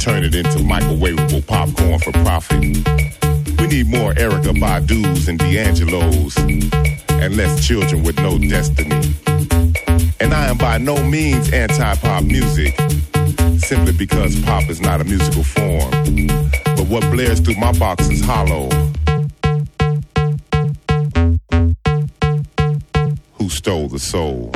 turn it into microwavable popcorn for profit. We need more Erykah Badu's and D'Angelo's, and less children with no destiny. And I am by no means anti-pop music, simply because pop is not a musical form. But what blares through my box is hollow. Who stole the soul?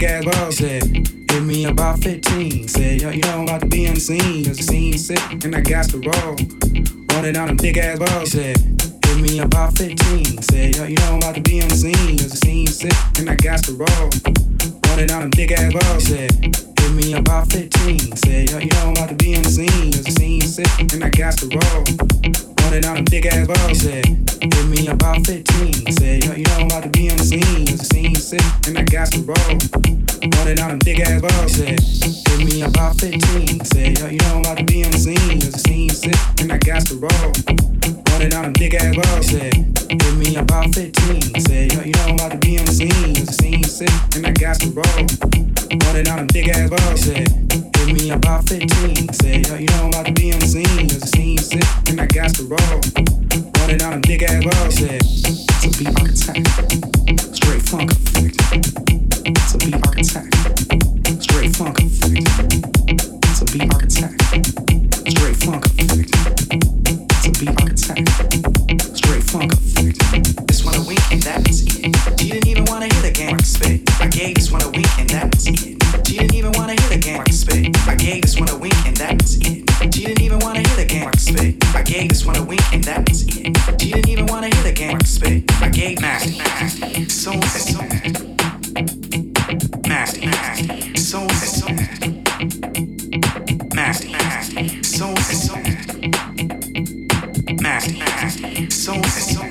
big ass bug said, hit me about 15. Said, yo, you know I'm about to be on the scene, cause the scene's sick, and I got to roll. Run it on a big ass bug said, hit me about 15. Said, yo, you know I'm about to be on the scene, cause the scene's sick, and I got to roll. back. So, so